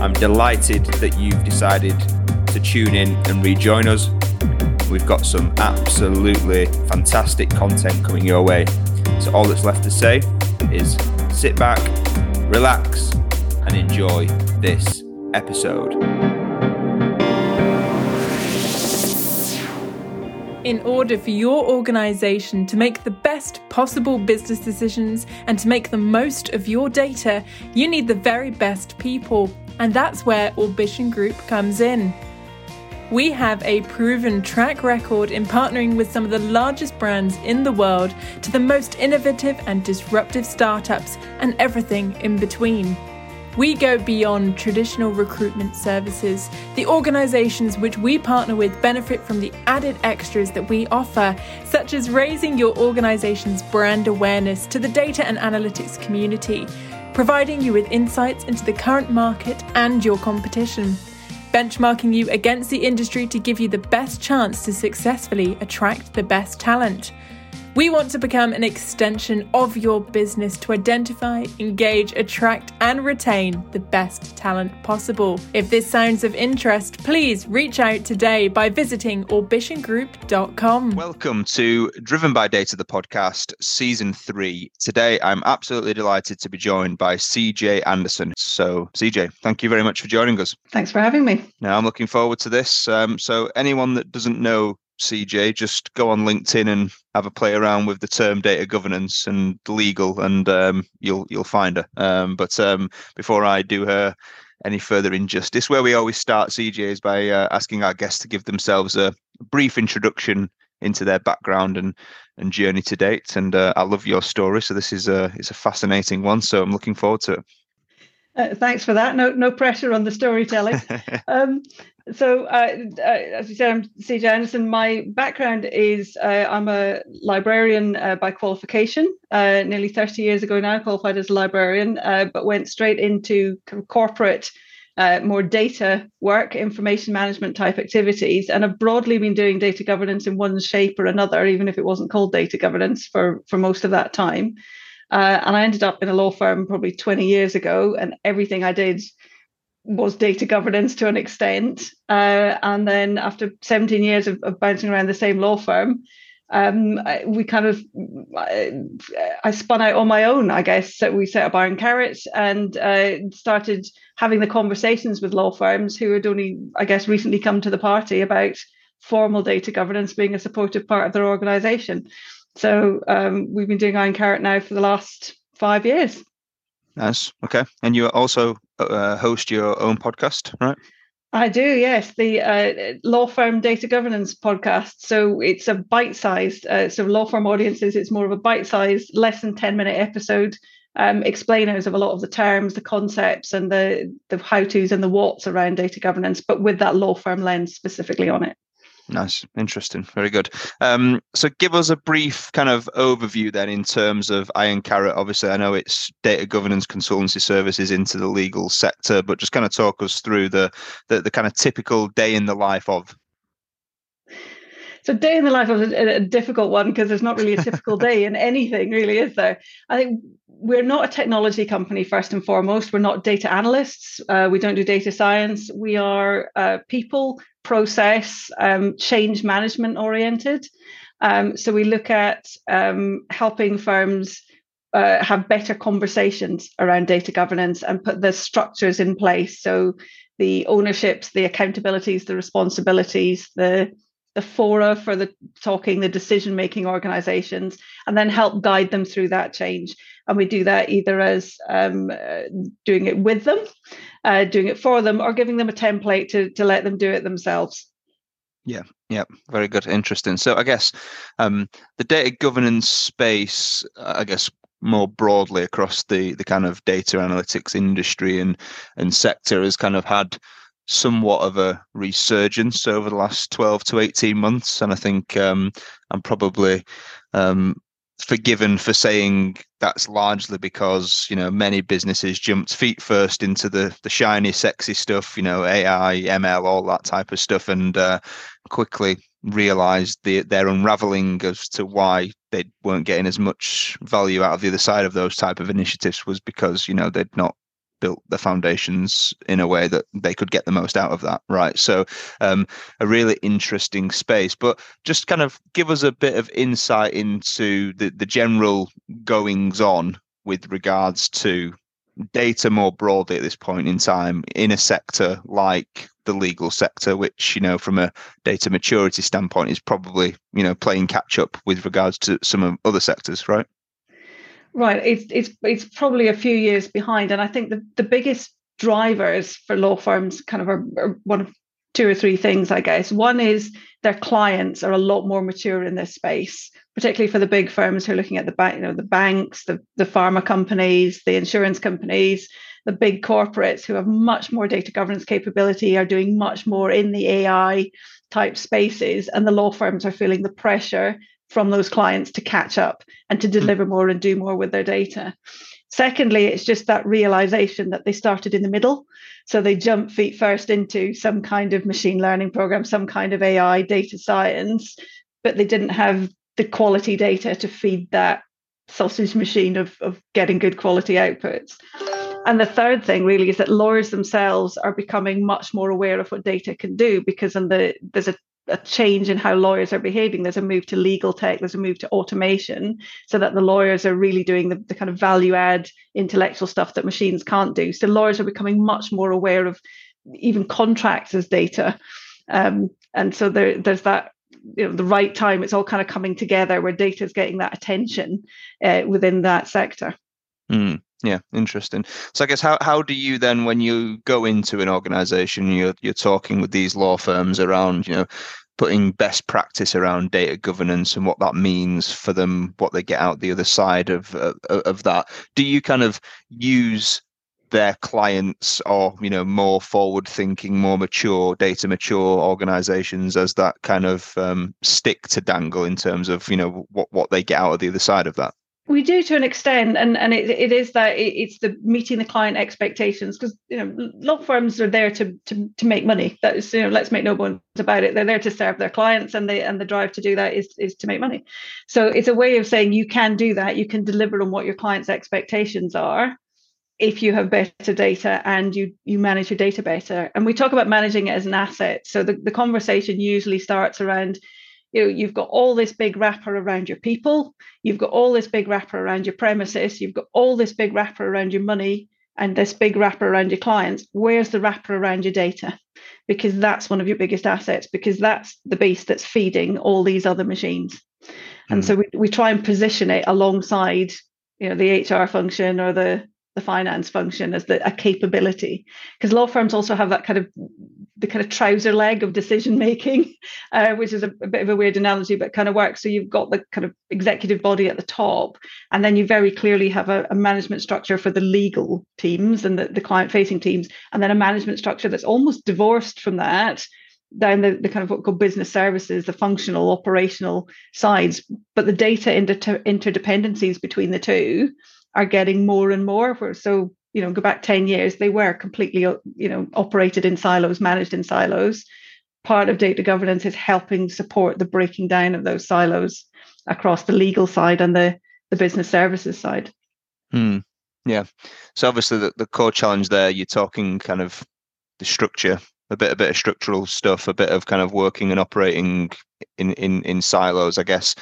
I'm delighted that you've decided to tune in and rejoin us. We've got some absolutely fantastic content coming your way. So all that's left to say is sit back, relax, and enjoy this episode. In order for your organization to make the best possible business decisions and to make the most of your data, you need the very best people. And that's where Orbition Group comes in. We have a proven track record in partnering with some of the largest brands in the world to the most innovative and disruptive startups and everything in between. We go beyond traditional recruitment services. The organizations which we partner with benefit from the added extras that we offer, such as raising your organisation's brand awareness to the data and analytics community, providing you with insights into the current market and your competition, benchmarking you against the industry to give you the best chance to successfully attract the best talent. We want to become an extension of your business to identify, engage, attract, and retain the best talent possible. If this sounds of interest, please reach out today by visiting orbitiongroup.com. Welcome to Driven by Data, the podcast, season three. Today, I'm absolutely delighted to be joined by CJ Anderson. So, CJ, thank you very much for joining us. Thanks for having me. Now, I'm looking forward to this. Um, so, anyone that doesn't know CJ, just go on LinkedIn and have a play around with the term data governance and legal, and um, you'll you'll find her. Um, but um, before I do her any further injustice, where we always start, CJ, is by uh, asking our guests to give themselves a brief introduction into their background and and journey to date. And uh, I love your story, so this is a it's a fascinating one. So I'm looking forward to it. Uh, thanks for that. No, no pressure on the storytelling. um, so, uh, uh, as you said, I'm CJ Anderson. My background is uh, I'm a librarian uh, by qualification. Uh, nearly 30 years ago now, qualified as a librarian, uh, but went straight into corporate, more data work, information management type activities, and have broadly been doing data governance in one shape or another, even if it wasn't called data governance for for most of that time. and I ended up in a law firm probably 20 years ago, and everything I did was data governance to an extent. Uh, and then after 17 years of, of, bouncing around the same law firm, um, we kind of, I spun out on my own, I guess. So we set up Iron Carrot and uh, started having the conversations with law firms who had only, I guess, recently come to the party about formal data governance being a supportive part of their organization. So um, we've been doing Iron Carrot now for the last five years. Nice. Okay. And you are also uh, host your own podcast, right? I do, yes, the uh, law firm data governance podcast. So it's a bite-sized. Uh, so law firm audiences, it's more of a bite-sized, less than ten-minute episode um, explainers of a lot of the terms, the concepts, and the the how-tos and the whats around data governance, but with that law firm lens specifically on it. Nice, interesting, very good. Um, so, give us a brief kind of overview then in terms of Iron Carrot. Obviously, I know it's data governance consultancy services into the legal sector, but just kind of talk us through the the, the kind of typical day in the life of. So, day in the life of a, a difficult one because there's not really a typical day in anything, really, is there? I think we're not a technology company first and foremost. We're not data analysts. Uh, we don't do data science. We are uh, people, process, um, change management oriented. Um, so we look at um, helping firms uh, have better conversations around data governance and put the structures in place. So the ownerships, the accountabilities, the responsibilities, the the fora for the talking, the decision making organizations, and then help guide them through that change. And we do that either as um, uh, doing it with them, uh, doing it for them, or giving them a template to, to let them do it themselves. Yeah, yeah, very good, interesting. So I guess um, the data governance space, I guess more broadly across the the kind of data analytics industry and and sector has kind of had somewhat of a resurgence over the last 12 to 18 months and i think um, i'm probably um, forgiven for saying that's largely because you know many businesses jumped feet first into the the shiny sexy stuff you know ai ml all that type of stuff and uh, quickly realized the, their unraveling as to why they weren't getting as much value out of the other side of those type of initiatives was because you know they'd not built the foundations in a way that they could get the most out of that right? So um, a really interesting space. But just kind of give us a bit of insight into the, the general goings on with regards to data more broadly at this point in time in a sector like the legal sector which you know from a data maturity standpoint is probably you know playing catch up with regards to some other sectors right Right. It's it's it's probably a few years behind, and I think the the biggest drivers for law firms kind of are, are one of two or three things, I guess. One is their clients are a lot more mature in this space, particularly for the big firms who are looking at the bank, you know, the banks, the, the pharma companies, the insurance companies, the big corporates who have much more data governance capability, are doing much more in the AI type spaces, and the law firms are feeling the pressure from those clients to catch up and to hmm. deliver more and do more with their data. Secondly, it's just that realization that they started in the middle. So they jump feet first into some kind of machine learning program, some kind of AI data science, but they didn't have the quality data to feed that sausage machine of, of getting good quality outputs. And the third thing really is that lawyers themselves are becoming much more aware of what data can do because in the, there's a a change in how lawyers are behaving. There's a move to legal tech, there's a move to automation, so that the lawyers are really doing the, the kind of value add intellectual stuff that machines can't do. So lawyers are becoming much more aware of even contracts as data. Um, and so there, there's that you know the right time it's all kind of coming together where data is getting that attention uh, within that sector mm. Yeah, interesting. So I guess how, how do you then when you go into an organization, you're you're talking with these law firms around, you know, putting best practice around data governance and what that means for them, what they get out the other side of uh, of that. Do you kind of use their clients or you know more forward thinking more mature data mature organizations as that kind of um, stick to dangle in terms of you know what what they get out of the other side of that we do to an extent and and it, it is that it, it's the meeting the client expectations because you know law firms are there to to to make money. That is you know let's make no bones about it. They're there to serve their clients and they and the drive to do that is is to make money. So it's a way of saying you can do that. You can deliver on what your clients expectations are if you have better data and you you manage your data better. And we talk about managing it as an asset. So the, the conversation usually starts around you know, you've got all this big wrapper around your people, you've got all this big wrapper around your premises, you've got all this big wrapper around your money and this big wrapper around your clients. Where's the wrapper around your data? Because that's one of your biggest assets, because that's the beast that's feeding all these other machines. And mm. so we, we try and position it alongside, you know, the HR function or the the finance function as the, a capability. Because law firms also have that kind of the kind of trouser leg of decision making uh, which is a, a, bit of a weird analogy but kind of works. So you've got the kind of executive body at the top and then you very clearly have a, a management structure for the legal teams and the, the client facing teams and then a management structure that's almost divorced from that. Down the, the kind of what we call business services, the functional, operational sides, but the data inter- interdependencies between the two are getting more and more. So, you know, go back 10 years, they were completely, you know, operated in silos, managed in silos. Part of data governance is helping support the breaking down of those silos across the legal side and the, the business services side. Hmm. Yeah. So obviously the, the core challenge there, you're talking kind of the structure, a bit a bit of structural stuff, a bit of kind of working and operating in in in silos, I guess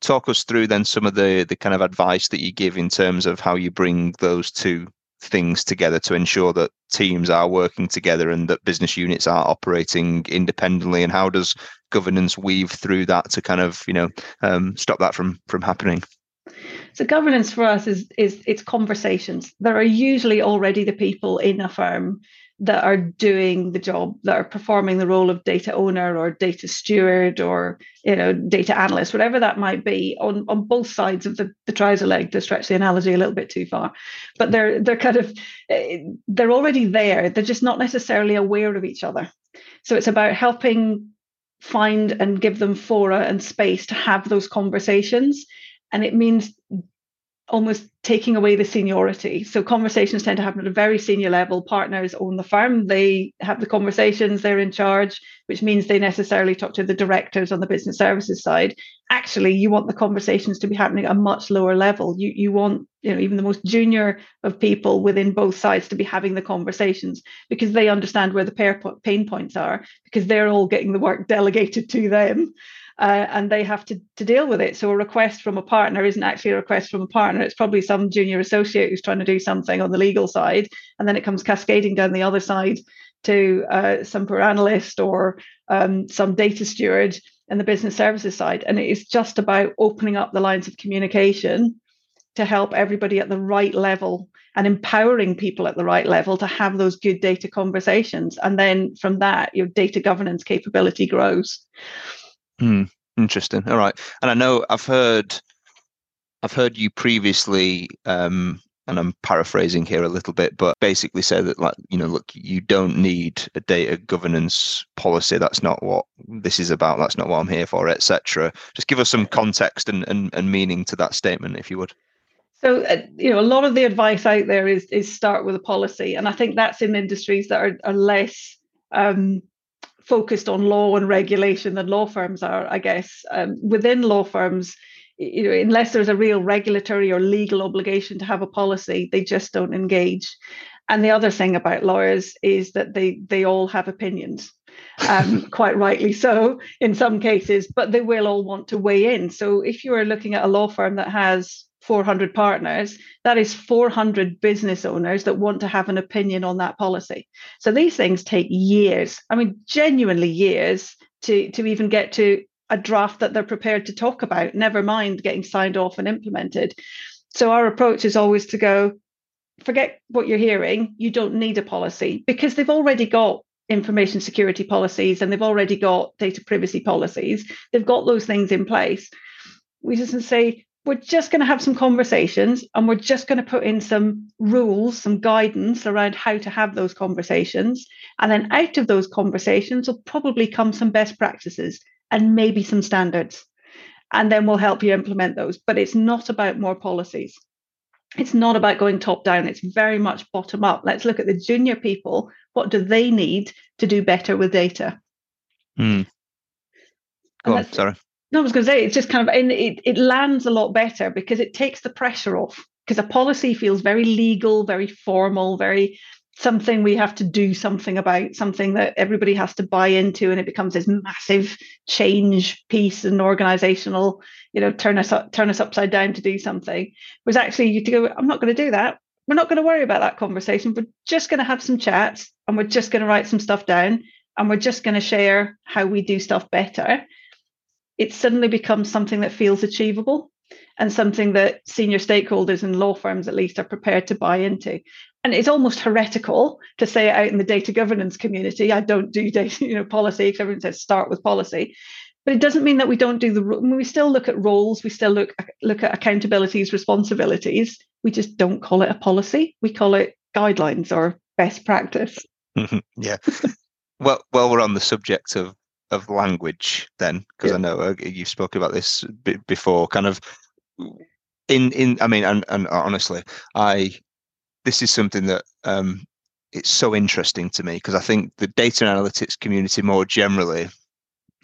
talk us through then some of the the kind of advice that you give in terms of how you bring those two things together to ensure that teams are working together and that business units are operating independently? And how does governance weave through that to kind of you know um, stop that from from happening? So governance for us is is it's conversations. There are usually already the people in a firm that are doing the job, that are performing the role of data owner or data steward or you know data analyst, whatever that might be, on, on both sides of the, the trouser leg to stretch the analogy a little bit too far. But they're they're kind of eh, they're already there. They're just not necessarily aware of each other. So it's about helping find and give them fora and space to have those conversations. And it means almost taking away the seniority. So conversations tend to happen at a very senior level. Partners own the firm, they have the conversations, they're in charge, which means they necessarily talk to the directors on the business services side. Actually, you want the conversations to be happening at a much lower level. You you want, you know, even the most junior of people within both sides to be having the conversations because they understand where the pain points are because they're all getting the work delegated to them uh, and they have to, to deal with it. So a request from a partner isn't actually a request from a partner. It's probably some junior associate who's trying to do something on the legal side, and then it comes cascading down the other side to uh, some poor analyst or um, some data steward in the business services side. And it is just about opening up the lines of communication to help everybody at the right level and empowering people at the right level to have those good data conversations. And then from that, your data governance capability grows. Hmm. Interesting. All right. And I know I've heard I've heard you previously, um, and I'm paraphrasing here a little bit, but basically say that like, you know, look, you don't need a data governance policy. That's not what this is about. That's not what I'm here for, etc. Just give us some context and, and, and meaning to that statement, if you would. So, uh, you know, a lot of the advice out there is is start with a policy, and I think that's in industries that are, are less um, focused on law and regulation than law firms are, I guess. Um, within law firms, you know, unless there's a real regulatory or legal obligation to have a policy, they just don't engage. And the other thing about lawyers is that they they all have opinions, um, quite rightly so in some cases, but they will all want to weigh in. So if you are looking at a law firm that has 400 partners, that is 400 business owners that want to have an opinion on that policy. So these things take years. I mean, genuinely years to, to even get to a draft that they're prepared to talk about, never mind getting signed off and implemented. So our approach is always to go, forget what you're hearing. You don't need a policy because they've already got information security policies and they've already got data privacy policies. They've got those things in place. We just say, we're just going to have some conversations and we're just going to put in some rules, some guidance around how to have those conversations. And then out of those conversations will probably come some best practices and maybe some standards. And then we'll help you implement those. But it's not about more policies. It's not about going top down. It's very much bottom up. Let's look at the junior people. What do they need to do better with data? Mm. Go on, sorry. No, I was going to say it's just kind of and it it lands a lot better because it takes the pressure off because a policy feels very legal, very formal, very something we have to do something about, something that everybody has to buy into, and it becomes this massive change piece and organizational, you know, turn us up, turn us upside down to do something. Was actually you to go, I'm not going to do that. We're not going to worry about that conversation. We're just going to have some chats and we're just going to write some stuff down and we're just going to share how we do stuff better it suddenly becomes something that feels achievable and something that senior stakeholders and law firms at least are prepared to buy into. And it's almost heretical to say it out in the data governance community i don't do data you know policy because everyone says start with policy. But it doesn't mean that we don't do the we still look at roles we still look look at accountabilities responsibilities. We just don't call it a policy. We call it guidelines or best practice. Yeah. Well while we're on the subject of of language then because yeah. i know uh, you've spoken about this before kind of in in i mean and, and honestly i this is something that um it's so interesting to me because i think the data analytics community more generally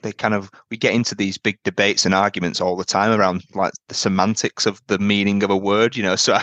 they kind of we get into these big debates and arguments all the time around like the semantics of the meaning of a word you know so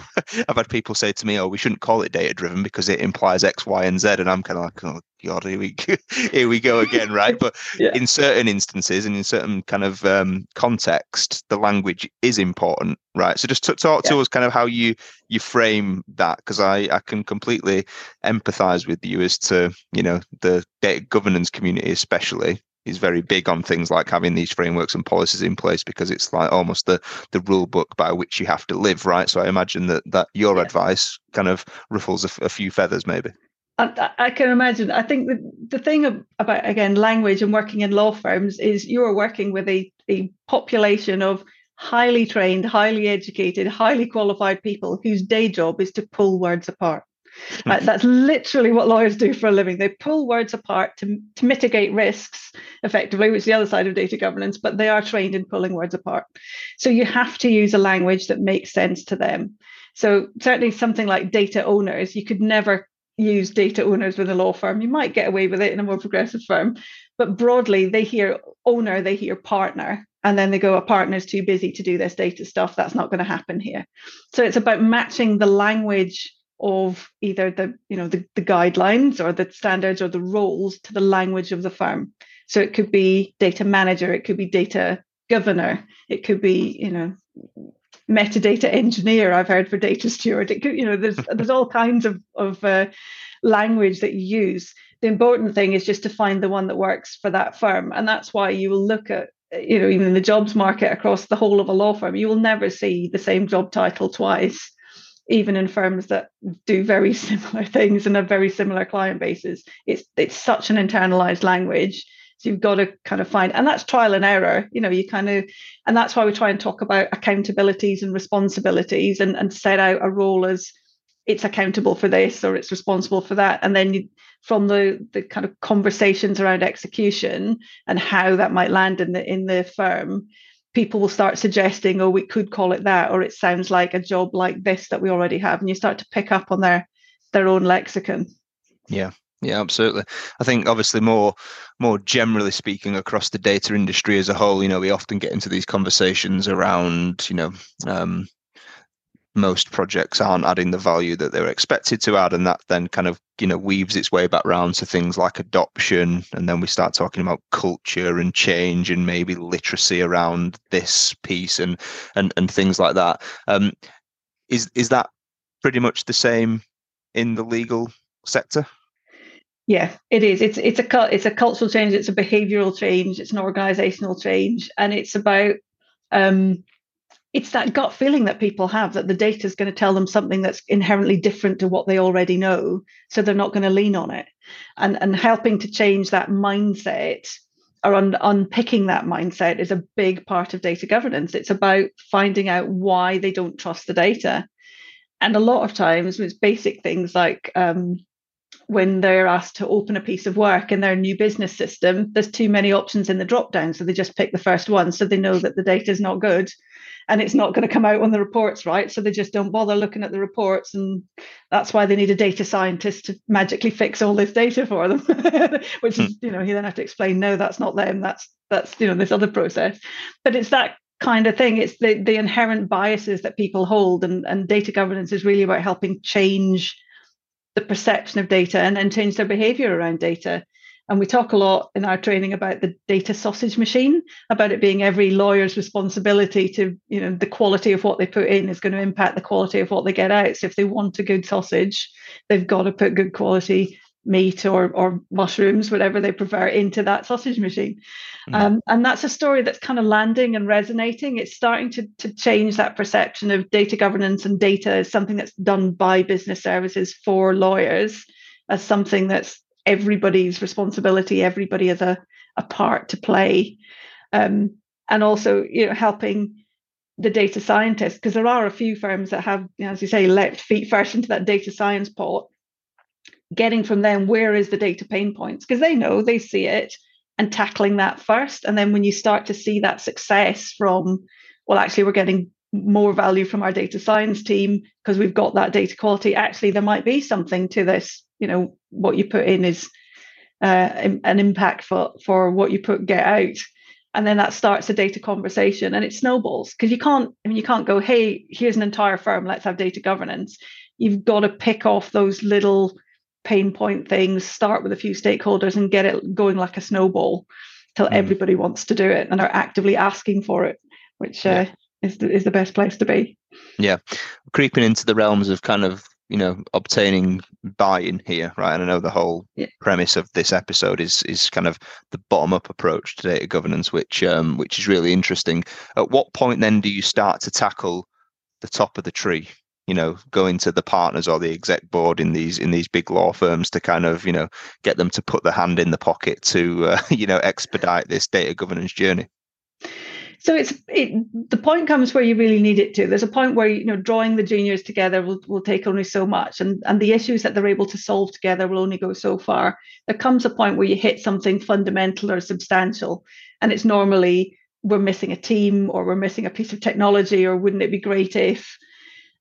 i've had people say to me oh we shouldn't call it data driven because it implies x y and z and i'm kind of like oh god here we go, here we go again right but yeah. in certain instances and in certain kind of um, context the language is important right so just t- talk to yeah. us kind of how you you frame that because i i can completely empathize with you as to you know the data governance community especially is very big on things like having these frameworks and policies in place because it's like almost the the rule book by which you have to live right so i imagine that that your yeah. advice kind of ruffles a, a few feathers maybe I, I, can imagine. I think the, the thing about, again, language and working in law firms is you're working with a, a population of highly trained, highly educated, highly qualified people whose day job is to pull words apart. Uh, that's literally what lawyers do for a living. They pull words apart to, to mitigate risks effectively, which is the other side of data governance, but they are trained in pulling words apart. So you have to use a language that makes sense to them. So certainly something like data owners, you could never use data owners with a law firm. You might get away with it in a more progressive firm, but broadly they hear owner, they hear partner, and then they go, a partner's too busy to do this data stuff. That's not going to happen here. So it's about matching the language of either the you know the, the guidelines or the standards or the roles to the language of the firm. So it could be data manager, it could be data governor, it could be you know metadata engineer i've heard for data steward. It could, you know there's there's all kinds of of uh, language that you use. The important thing is just to find the one that works for that firm and that's why you will look at you know even in the jobs market across the whole of a law firm you will never see the same job title twice even in firms that do very similar things and have very similar client bases it's it's such an internalized language so you've got to kind of find, and that's trial and error. You know, you kind of, and that's why we try and talk about accountabilities and responsibilities and, and set out a role as it's accountable for this or it's responsible for that. And then you, from the the kind of conversations around execution and how that might land in the in the firm, people will start suggesting, oh, we could call it that, or it sounds like a job like this that we already have. And you start to pick up on their their own lexicon. Yeah, yeah, absolutely. I think obviously more more generally speaking across the data industry as a whole, you know, we often get into these conversations around, you know, um, most projects aren't adding the value that they were expected to add and that then kind of you know weaves its way back around to things like adoption and then we start talking about culture and change and maybe literacy around this piece and and and things like that um is is that pretty much the same in the legal sector yeah, it is. It's it's a it's a cultural change. It's a behavioural change. It's an organisational change, and it's about um, it's that gut feeling that people have that the data is going to tell them something that's inherently different to what they already know, so they're not going to lean on it, and and helping to change that mindset or un, unpicking that mindset is a big part of data governance. It's about finding out why they don't trust the data, and a lot of times it's basic things like um, when they're asked to open a piece of work in their new business system, there's too many options in the drop down. So they just pick the first one. So they know that the data is not good and it's not going to come out on the reports, right? So they just don't bother looking at the reports. And that's why they need a data scientist to magically fix all this data for them, which is, hmm. you know, you then have to explain, no, that's not them. That's, that's, you know, this other process. But it's that kind of thing. It's the, the inherent biases that people hold. And, and data governance is really about helping change the perception of data and then change their behavior around data. And we talk a lot in our training about the data sausage machine, about it being every lawyer's responsibility to, you know, the quality of what they put in is going to impact the quality of what they get out. So if they want a good sausage, they've got to put good quality meat or or mushrooms, whatever they prefer, into that sausage machine. Mm. Um, and that's a story that's kind of landing and resonating. It's starting to to change that perception of data governance and data as something that's done by business services for lawyers, as something that's everybody's responsibility. Everybody has a a part to play, um, and also you know helping the data scientists because there are a few firms that have, you know, as you say, leapt feet first into that data science pot getting from them where is the data pain points because they know they see it and tackling that first and then when you start to see that success from well actually we're getting more value from our data science team because we've got that data quality actually there might be something to this you know what you put in is uh, an impact for for what you put get out and then that starts a data conversation and it snowballs because you can't i mean you can't go hey here's an entire firm let's have data governance you've got to pick off those little pain point things, start with a few stakeholders and get it going like a snowball till mm. everybody wants to do it and are actively asking for it, which yeah. uh, is, the, is the best place to be. Yeah. Creeping into the realms of kind of, you know, obtaining buy-in here, right? And I know the whole yeah. premise of this episode is is kind of the bottom-up approach to data governance, which um, which is really interesting. At what point then do you start to tackle the top of the tree you know going to the partners or the exec board in these in these big law firms to kind of you know get them to put the hand in the pocket to uh, you know expedite this data governance journey so it's it, the point comes where you really need it to. There's a point where you know drawing the juniors together will, will take only so much. And and the issues that they're able to solve together will only go so far. There comes a point where you hit something fundamental or substantial and it's normally we're missing a team or we're missing a piece of technology or wouldn't it be great if?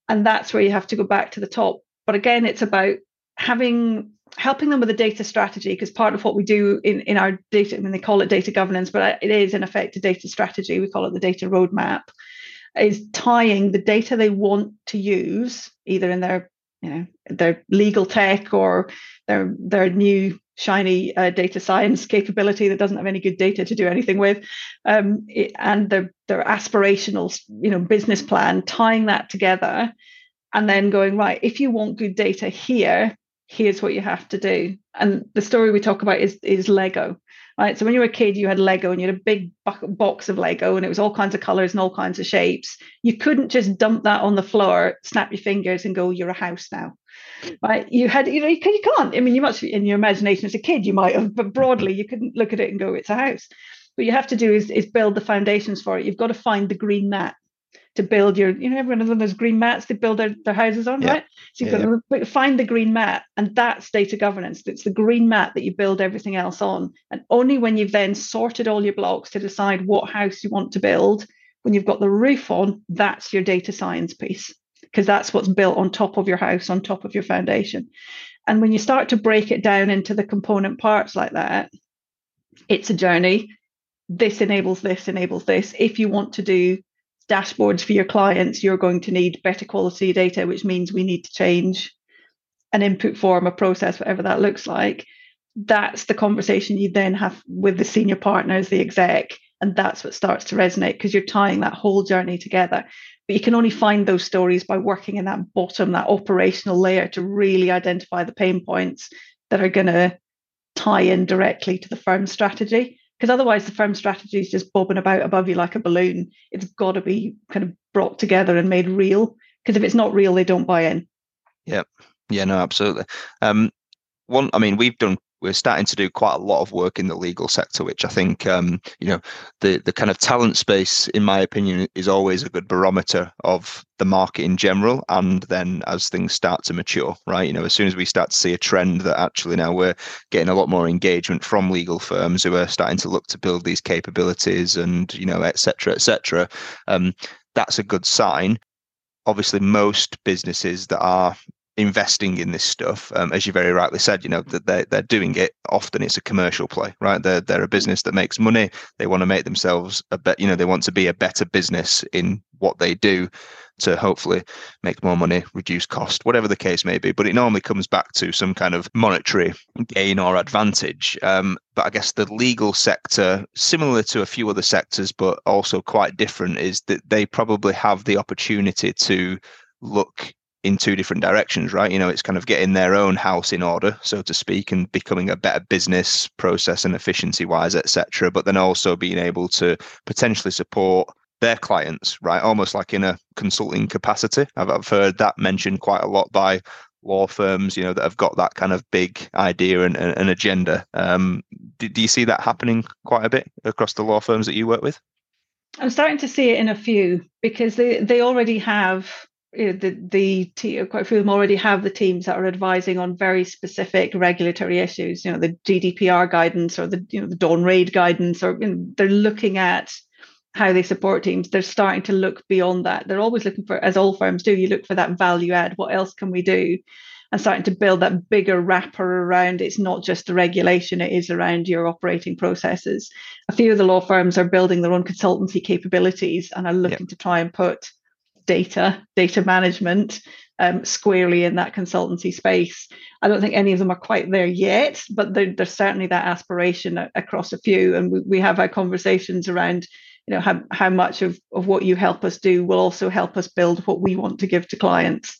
And that's where you have to go back to the top. But again it's about having helping them with a data strategy because part of what we do in, in our data, I mean, they call it data governance, but it is in effect a data strategy. We call it the data roadmap, is tying the data they want to use either in their you know their legal tech or their their new shiny uh, data science capability that doesn't have any good data to do anything with um, it, and their their aspirational you know business plan tying that together and then going right if you want good data here here's what you have to do. And the story we talk about is is Lego, right? So when you were a kid, you had Lego and you had a big box of Lego and it was all kinds of colors and all kinds of shapes. You couldn't just dump that on the floor, snap your fingers, and go, "You're a house now." Right? You had, you know, you, you can't. I mean, you must in your imagination as a kid, you might have, but broadly, you couldn't look at it and go, "It's a house." What you have to do is is build the foundations for it. You've got to find the green mat to build your, you know, everyone has those green mats they build their, their houses on, yeah. right? So you've yeah, got to yeah. find the green mat, and that's data governance. It's the green mat that you build everything else on. And only when you've then sorted all your blocks to decide what house you want to build, when you've got the roof on, that's your data science piece, because that's what's built on top of your house, on top of your foundation. And when you start to break it down into the component parts like that, it's a journey. This enables this, enables this. If you want to do dashboards for your clients, you're going to need better quality data, which means we need to change an input form, a process, whatever that looks like. That's the conversation you then have with the senior partners, the exec, and that's what starts to resonate because you're tying that whole journey together. But you can only find those stories by working in that bottom, that operational layer to really identify the pain points that are going to tie in directly to the firm strategy because otherwise the firm strategy is just bobbing about above you like a balloon. It's got to be kind of brought together and made real. Because if it's not real, they don't buy in. Yeah, yeah, no, absolutely. Um, one, I mean, we've done we're starting to do quite a lot of work in the legal sector, which I think, um, you know, the the kind of talent space, in my opinion, is always a good barometer of the market in general. And then as things start to mature, right, you know, as soon as we start to see a trend that actually now we're getting a lot more engagement from legal firms who are starting to look to build these capabilities and you know, et cetera, et cetera, um, that's a good sign obviously most businesses that are investing in this stuff, um, as you very rightly said, you know that they're they're doing it. Often it's a commercial play, right? They're they're a business that makes money. They want to make themselves a bet. You know, they want to be a better business in what they do to hopefully make more money, reduce cost, whatever the case may be. But it normally comes back to some kind of monetary gain or advantage. Um, but I guess the legal sector, similar to a few other sectors, but also quite different, is that they probably have the opportunity to look in two different directions, right? You know, it's kind of getting their own house in order, so to speak, and becoming a better business process and efficiency wise, etc. But then also being able to potentially support their clients, right? Almost like in a consulting capacity. I've, I've heard that mentioned quite a lot by law firms, you know, that have got that kind of big idea and, and, and agenda. Um, do, do you see that happening quite a bit across the law firms that you work with? I'm starting to see it in a few because they, they already have the the quite a few of them already have the teams that are advising on very specific regulatory issues. You know, the GDPR guidance or the you know the Dawn Raid guidance, or you know, they're looking at how they support teams. They're starting to look beyond that. They're always looking for, as all firms do, you look for that value add. What else can we do? And starting to build that bigger wrapper around. It's not just the regulation; it is around your operating processes. A few of the law firms are building their own consultancy capabilities and are looking yep. to try and put data, data management, um, squarely in that consultancy space. I don't think any of them are quite there yet, but there's certainly that aspiration across a few. And we, we have our conversations around, you know, how, how much of, of what you help us do will also help us build what we want to give to clients.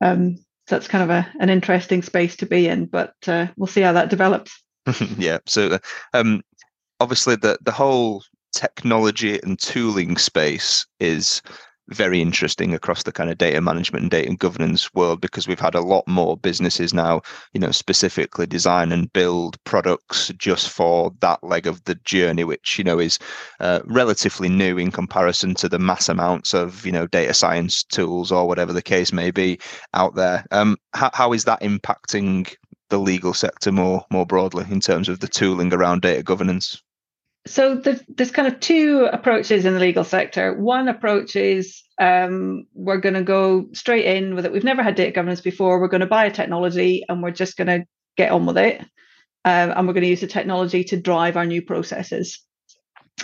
Um, so that's kind of a, an interesting space to be in, but uh, we'll see how that develops. yeah, absolutely. Um, obviously, the the whole technology and tooling space is very interesting across the kind of data management and data governance world because we've had a lot more businesses now, you know, specifically design and build products just for that leg of the journey, which you know is uh, relatively new in comparison to the mass amounts of you know data science tools or whatever the case may be out there. Um, how, how is that impacting the legal sector more more broadly in terms of the tooling around data governance? So there's, there's kind of two approaches in the legal sector. One approach is um, we're going to go straight in with it. We've never had data governance before. We're going to buy a technology and we're just going to get on with it. Um, and we're going to use the technology to drive our new processes.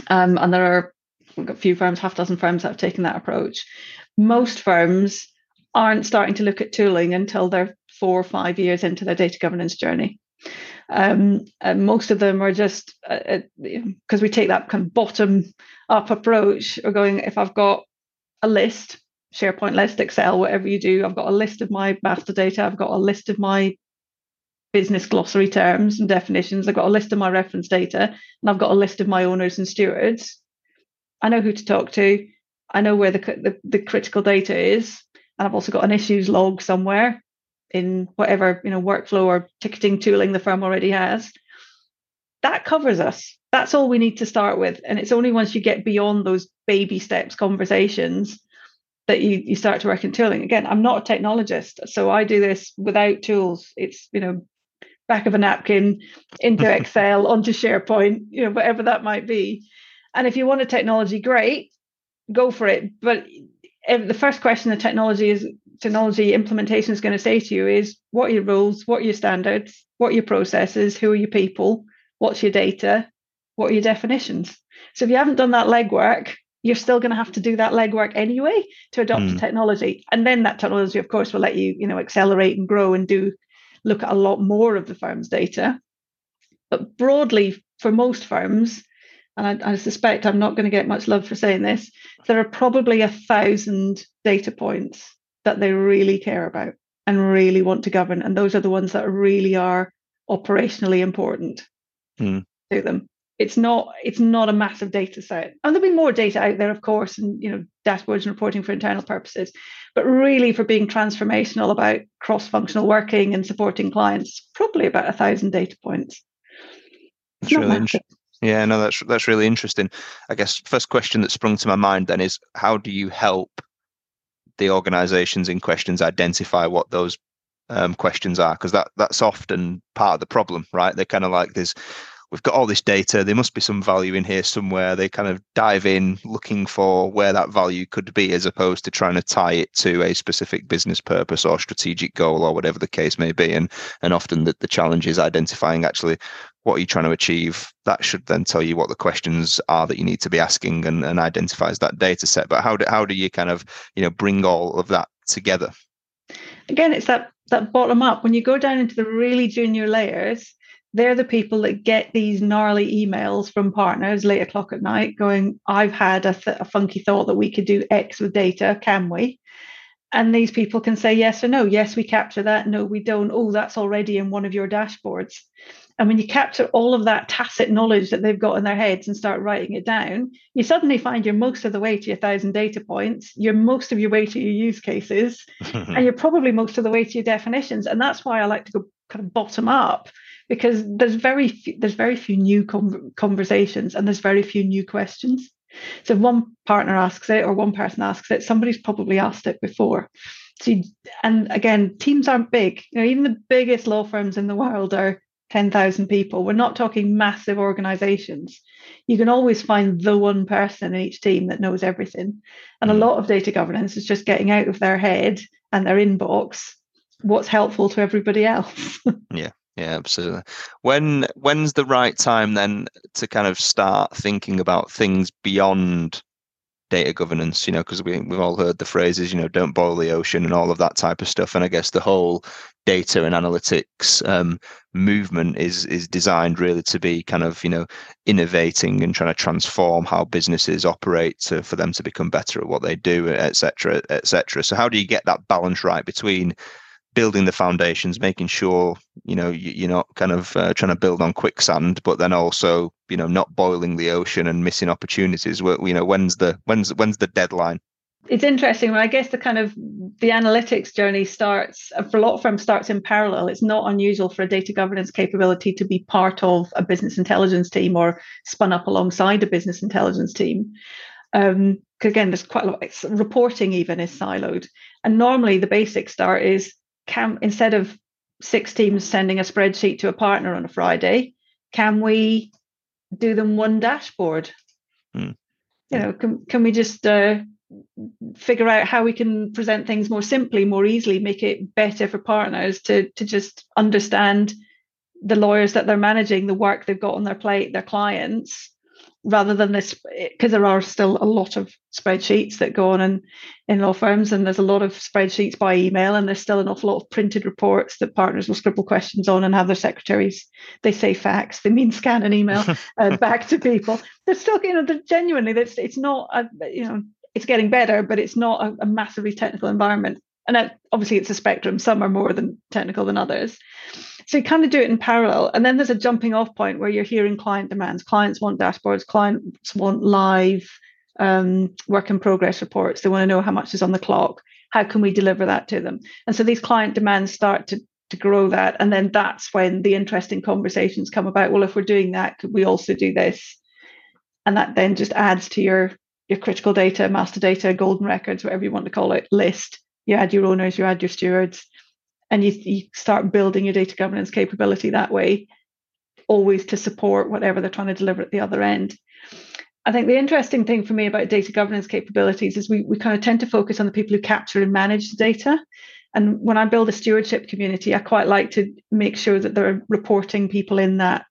Um, and there are a few firms, half dozen firms that have taken that approach. Most firms aren't starting to look at tooling until they're four or five years into their data governance journey. Um, most of them are just because uh, uh we take that kind of bottom up approach. We're going if I've got a list, SharePoint list, Excel, whatever you do, I've got a list of my master data, I've got a list of my business glossary terms and definitions, I've got a list of my reference data, and I've got a list of my owners and stewards. I know who to talk to. I know where the, the, the critical data is, and I've also got an issues log somewhere in whatever you know workflow or ticketing tooling the firm already has. That covers us. That's all we need to start with. And it's only once you get beyond those baby steps conversations that you, you start to work in tooling. Again i'm not a technologist so i do this without tools. It's you know back of a napkin into excel onto sharepoint you know whatever that might be. And if you want a technology great go for it. But eh, the first question the technology is technology implementation is going to say to you is what are your rules, what are your standards, what are your processes, who are your people, what's your data, what are your definitions. So if you haven't done that legwork, you're still going to have to do that legwork anyway to adopt mm. technology. And then that technology, of course, will let you, you know, accelerate and grow and do look at a lot more of the firm's data. But broadly, for most firms, and I, I suspect I'm not going to get much love for saying this, there are probably a thousand data points that they really care about and really want to govern. And those are the ones that really are operationally important mm. to them. It's not it's not a massive data set. And there'll be more data out there, of course, and you know, dashboards and reporting for internal purposes. But really for being transformational about cross-functional working and supporting clients, probably about a thousand data points. That's really interesting. Yeah, no, that's that's really interesting. I guess first question that sprung to my mind then is how do you help the organizations in questions identify what those um, questions are because that that's often part of the problem right? They're kind of like there's we've got all this data there must be some value in here somewhere. They kind of dive in looking for where that value could be as opposed to trying to tie it to a specific business purpose or strategic goal or whatever the case may be. And and often the, the challenge is identifying actually what are you trying to achieve. That should then tell you what the questions are that you need to be asking and, and identifies that data set. But how do, how do you kind of you know bring all of that together? Again it's that that bottom up. When you go down into the really junior layers they're the people that get these gnarly emails from partners late o'clock at night going i've had a, th- a funky thought that we could do x with data can we? And these people can say yes or no. Yes we capture that. No we don't. Oh that's already in one of your dashboards. And when you capture all of that tacit knowledge that they've got in their heads and start writing it down, you suddenly find you're most of the way to your thousand data points, you're most of your way to your use cases, and you're probably most of the way to your definitions. And that's why I like to go kind of bottom up because there's very few, there's very few new conversations and there's very few new questions. So if one partner asks it or one person asks it, somebody's probably asked it before. So you, and again, teams aren't big. You know, even the biggest law firms in the world are 10,000 people. We're not talking massive organizations. You can always find the one person in each team that knows everything. And mm. a lot of data governance is just getting out of their head and their inbox what's helpful to everybody else. yeah. Yeah, absolutely. When when's the right time then to kind of start thinking about things beyond data governance, you know, because we, we've all heard the phrases, you know, don't boil the ocean and all of that type of stuff. And I guess the whole data and analytics um, movement is is designed really to be kind of, you know, innovating and trying to transform how businesses operate to, for them to become better at what they do, et cetera, et cetera. So how do you get that balance right between building the foundations, making sure you know you, are not kind of uh, trying to build on quicksand, but then also you know not boiling the ocean and missing opportunities. Where you know when's the when's when's the deadline? it's interesting. I guess the kind of the analytics journey starts for a lot of firms starts in parallel. It's not unusual for a data governance capability to be part of a business intelligence team or spun up alongside a business intelligence team. Um, again, there's quite a lot. It's, reporting even is siloed, and normally the basic start is can instead of six teams sending a spreadsheet to a partner on a Friday, can we do them one dashboard? Mm. You know, can can we just uh, figure out how we can present things more simply, more easily, make it better for partners to to just understand the lawyers that they're managing, the work they've got on their plate, their clients, rather than this because there are still a lot of spreadsheets that go on in, in law firms and there's a lot of spreadsheets by email and there's still an awful lot of printed reports that partners will scribble questions on and have their secretaries they say fax they mean scan an email uh, back to people they're still you know they're genuinely it's, it's not a, you know it's getting better, but it's not a, a massively technical environment. And obviously, it's a spectrum. Some are more than technical than others. So you kind of do it in parallel. And then there's a jumping off point where you're hearing client demands. Clients want dashboards, clients want live um, work in progress reports. They want to know how much is on the clock. How can we deliver that to them? And so these client demands start to, to grow that. And then that's when the interesting conversations come about. Well, if we're doing that, could we also do this? And that then just adds to your your critical data, master data, golden records, whatever you want to call it, list. You add your owners, you add your stewards, and you, you start building your data governance capability that way, always to support whatever they're trying to deliver at the other end. I think the interesting thing for me about data governance capabilities is we, we kind of tend to focus on the people who capture and manage the data. And when I build a stewardship community, I quite like to make sure that there are reporting people in that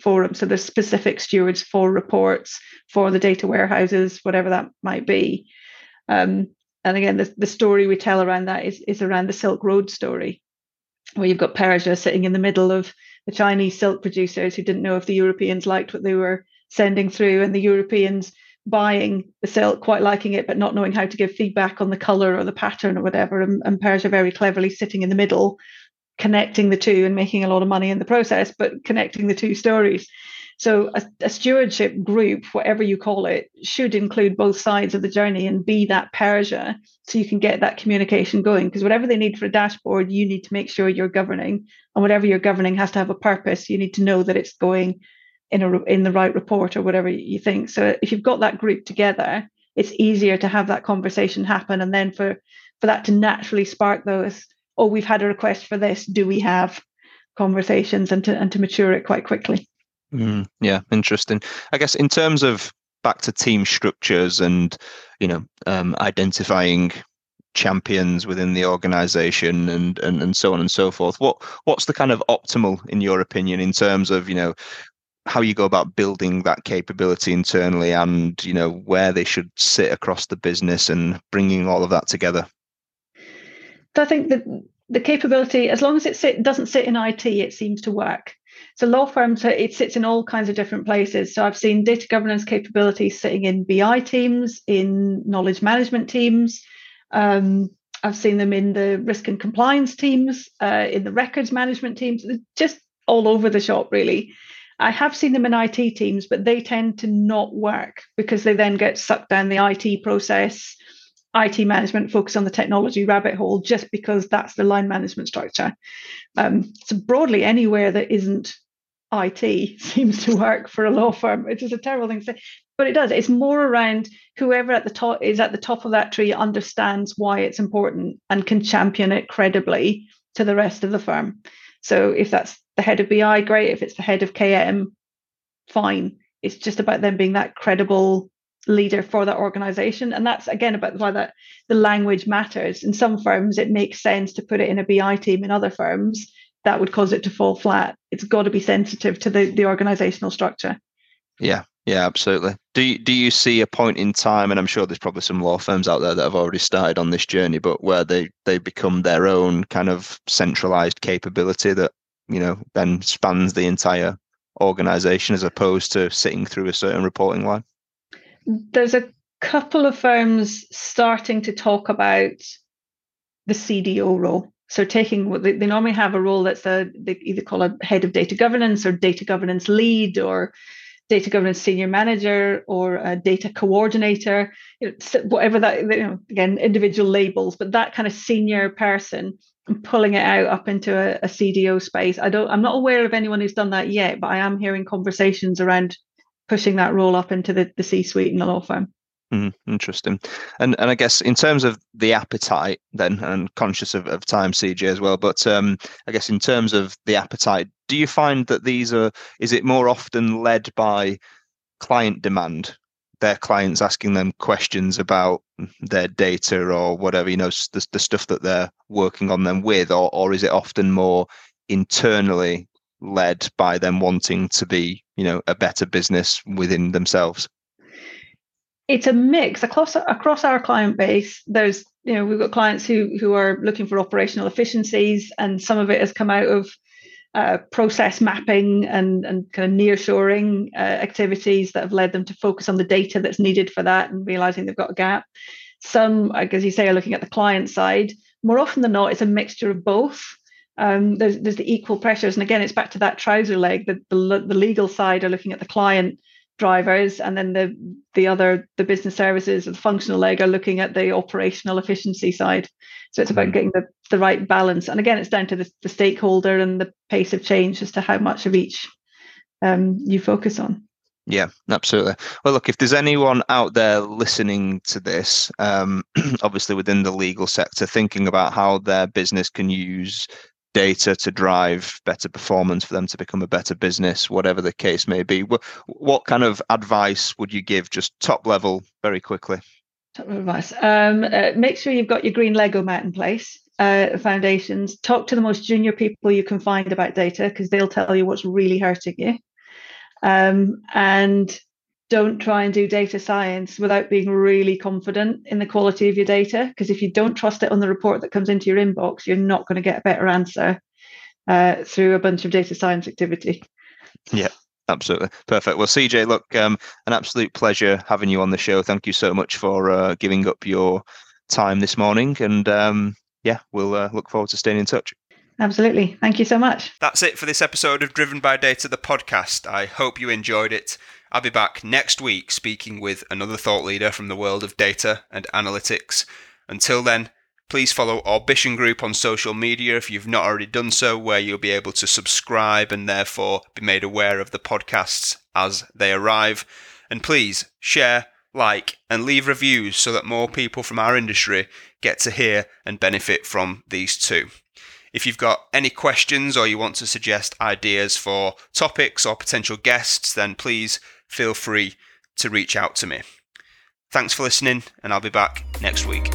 forum. So there's specific stewards for reports, for the data warehouses, whatever that might be. Um, and again, the, the story we tell around that is, is around the Silk Road story, where you've got Persia sitting in the middle of the Chinese silk producers who didn't know if the Europeans liked what they were sending through, and the Europeans buying the silk, quite liking it, but not knowing how to give feedback on the color or the pattern or whatever. And, and Persia very cleverly sitting in the middle, connecting the two and making a lot of money in the process, but connecting the two stories. So a, a, stewardship group, whatever you call it, should include both sides of the journey and be that Persia so you can get that communication going. Because whatever they need for a dashboard, you need to make sure you're governing. And whatever you're governing has to have a purpose. You need to know that it's going in a in the right report or whatever you think. So if you've got that group together, it's easier to have that conversation happen. And then for for that to naturally spark those oh, we've had a request for this. Do we have conversations and to and to mature it quite quickly? Mm, yeah, interesting. I guess in terms of back to team structures and you know um, identifying champions within the organization and, and and so on and so forth what what's the kind of optimal in your opinion in terms of you know how you go about building that capability internally and you know where they should sit across the business and bringing all of that together I think that the capability, as long as it sit, doesn't sit in IT, it seems to work. So law firms, it sits in all kinds of different places. So I've seen data governance capabilities sitting in BI teams, in knowledge management teams. Um, I've seen them in the risk and compliance teams, uh, in the records management teams, just all over the shop, really. I have seen them in IT teams, but they tend to not work because they then get sucked down the IT process. IT management focus on the technology rabbit hole just because that's the line management structure. Um, so broadly, anywhere that isn't IT seems to work for a law firm, which is a terrible thing to say, but it does. It's more around whoever at the top is at the top of that tree understands why it's important and can champion it credibly to the rest of the firm. So if that's the head of BI, great. If it's the head of KM, fine. It's just about them being that credible leader for that organization and that's again about why that the language matters in some firms it makes sense to put it in a bi team in other firms that would cause it to fall flat. It's got to be sensitive to the the organizational structure. Yeah yeah absolutely. Do you, do you see a point in time and i'm sure there's probably some law firms out there that have already started on this journey but where they they become their own kind of centralized capability that you know then spans the entire organization as opposed to sitting through a certain reporting line? There's a couple of firms starting to talk about the CDO role. So taking what they, they normally have a role that's a they either call a head of data governance or data governance lead or data governance senior manager or a data coordinator, you know, whatever that, you know, again, individual labels, but that kind of senior person and pulling it out up into a, a CDO space. I don't, I'm not aware of anyone who's done that yet, but I am hearing conversations around pushing that role up into the, the C suite in the law firm. Mm, interesting. And and I guess in terms of the appetite, then, and conscious of, of time, CJ as well. But um, I guess in terms of the appetite, do you find that these are? Is it more often led by client demand? Their clients asking them questions about their data or whatever, you know, the, the stuff that they're working on them with, or or is it often more internally led by them wanting to be, you know, a better business within themselves? It's a mix across across our client base. There's you know we've got clients who who are looking for operational efficiencies, and some of it has come out of uh, process mapping and and kind of nearshoring uh, activities that have led them to focus on the data that's needed for that and realizing they've got a gap. Some, as you say, are looking at the client side. More often than not, it's a mixture of both. Um, there's, there's the equal pressures, and again, it's back to that trouser leg. The, the, the legal side are looking at the client drivers and then the the other the business services the functional leg are looking at the operational efficiency side so it's about mm-hmm. getting the, the right balance and again it's down to the, the stakeholder and the pace of change as to how much of each um, you focus on yeah, absolutely. Well, look, if there's anyone out there listening to this, um, obviously within the legal sector, thinking about how their business can use data to drive better performance for them to become a better business, whatever the case may be. What, kind of advice would you give, just top level, very quickly? Top level advice. Um, uh, make sure you've got your green Lego mat in place. Uh, foundations. Talk to the most junior people you can find about data because they'll tell you what's really hurting you. Um, and don't try and do data science without being really confident in the quality of your data. Because if you don't trust it on the report that comes into your inbox, you're not going to get a better answer uh, through a bunch of data science activity. Yeah. Absolutely perfect. Well, CJ, look, um, an absolute pleasure having you on the show. Thank you so much for uh, giving up your time this morning, and um, yeah, we'll uh, look forward to staying in touch. Absolutely. Thank you so much. That's it for this episode of Driven by Data, the podcast. I hope you enjoyed it. I'll be back next week speaking with another thought leader from the world of data and analytics. Until then, please follow Orbition Group on social media if you've not already done so, where you'll be able to subscribe and therefore be made aware of the podcasts as they arrive. And please share, like, and leave reviews so that more people from our industry get to hear and benefit from these too. If you've got any questions or you want to suggest ideas for topics or potential guests, then please feel free to reach out to me. Thanks for listening, and I'll be back next week.